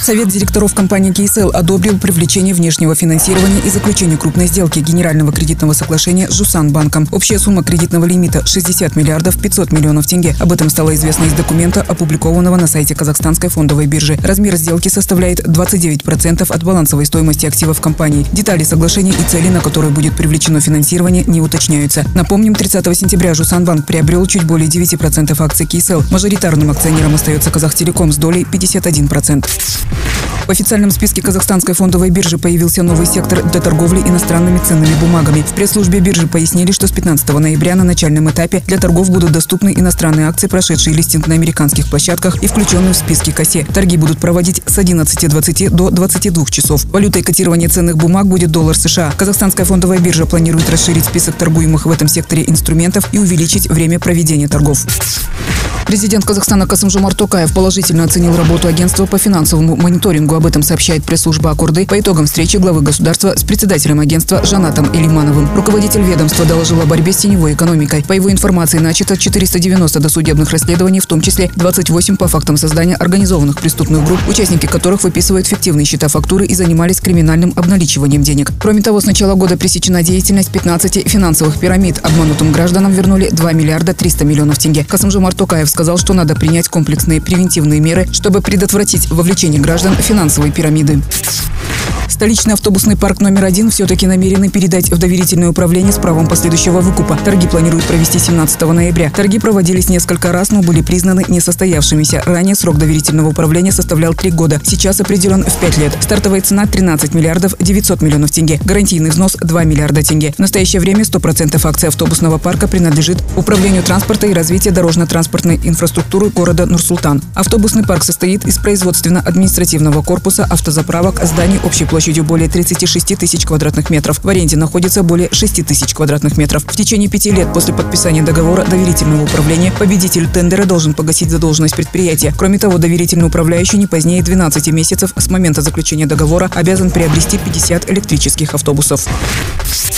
Совет директоров компании KSL одобрил привлечение внешнего финансирования и заключение крупной сделки генерального кредитного соглашения с Жусан банком. Общая сумма кредитного лимита 60 миллиардов 500 миллионов тенге. Об этом стало известно из документа, опубликованного на сайте Казахстанской фондовой биржи. Размер сделки составляет 29% от балансовой стоимости активов компании. Детали соглашения и цели, на которые будет привлечено финансирование, не уточняются. Напомним, 30 сентября Жусан банк приобрел чуть более 9% акций KSL. Мажоритарным акционером остается Казахтелеком с долей 51%. В официальном списке Казахстанской фондовой биржи появился новый сектор для торговли иностранными ценными бумагами. В пресс-службе биржи пояснили, что с 15 ноября на начальном этапе для торгов будут доступны иностранные акции, прошедшие листинг на американских площадках и включенные в списки КАСЕ. Торги будут проводить с 11.20 до 22 часов. Валютой котирования ценных бумаг будет доллар США. Казахстанская фондовая биржа планирует расширить список торгуемых в этом секторе инструментов и увеличить время проведения торгов. Президент Казахстана Касымжумар Токаев положительно оценил работу агентства по финансовому мониторингу. Об этом сообщает пресс-служба Аккорды по итогам встречи главы государства с председателем агентства Жанатом Элимановым. Руководитель ведомства доложил о борьбе с теневой экономикой. По его информации, начато 490 досудебных расследований, в том числе 28 по фактам создания организованных преступных групп, участники которых выписывают фиктивные счета фактуры и занимались криминальным обналичиванием денег. Кроме того, с начала года пресечена деятельность 15 финансовых пирамид. Обманутым гражданам вернули 2 миллиарда 300 миллионов тенге. Касымжумар Токаев сказал, что надо принять комплексные превентивные меры, чтобы предотвратить вовлечение граждан в финансовые пирамиды. Столичный автобусный парк номер один все-таки намерены передать в доверительное управление с правом последующего выкупа. Торги планируют провести 17 ноября. Торги проводились несколько раз, но были признаны несостоявшимися. Ранее срок доверительного управления составлял 3 года. Сейчас определен в 5 лет. Стартовая цена 13 миллиардов 900 миллионов тенге. Гарантийный взнос 2 миллиарда тенге. В настоящее время 100% акций автобусного парка принадлежит Управлению транспорта и развития дорожно-транспортной инфраструктуры города Нур-Султан. Автобусный парк состоит из производственно-административного корпуса, автозаправок, зданий общей площадью более 36 тысяч квадратных метров. В аренде находится более 6 тысяч квадратных метров. В течение пяти лет после подписания договора доверительного управления победитель тендера должен погасить задолженность предприятия. Кроме того, доверительный управляющий не позднее 12 месяцев с момента заключения договора обязан приобрести 50 электрических автобусов.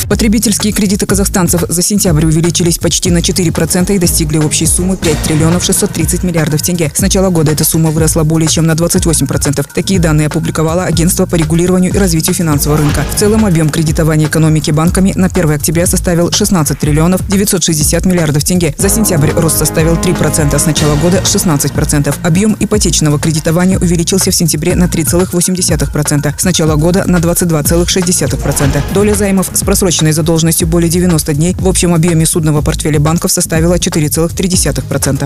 Потребительские кредиты казахстанцев за сентябрь увеличились почти на 4% и достигли общей суммы 5 триллионов 630 миллиардов тенге. С начала года эта сумма выросла более чем на 28%. Такие данные опубликовало Агентство по регулированию и развитию финансового рынка. В целом объем кредитования экономики банками на 1 октября составил 16 триллионов 960 миллиардов тенге. За сентябрь рост составил 3%, а с начала года 16%. Объем ипотечного кредитования увеличился в сентябре на 3,8%, с начала года на 22,6%. Доля займов с просроченной задолженностью более 90 дней в общем объеме судного портфеля банков составила 4,3%.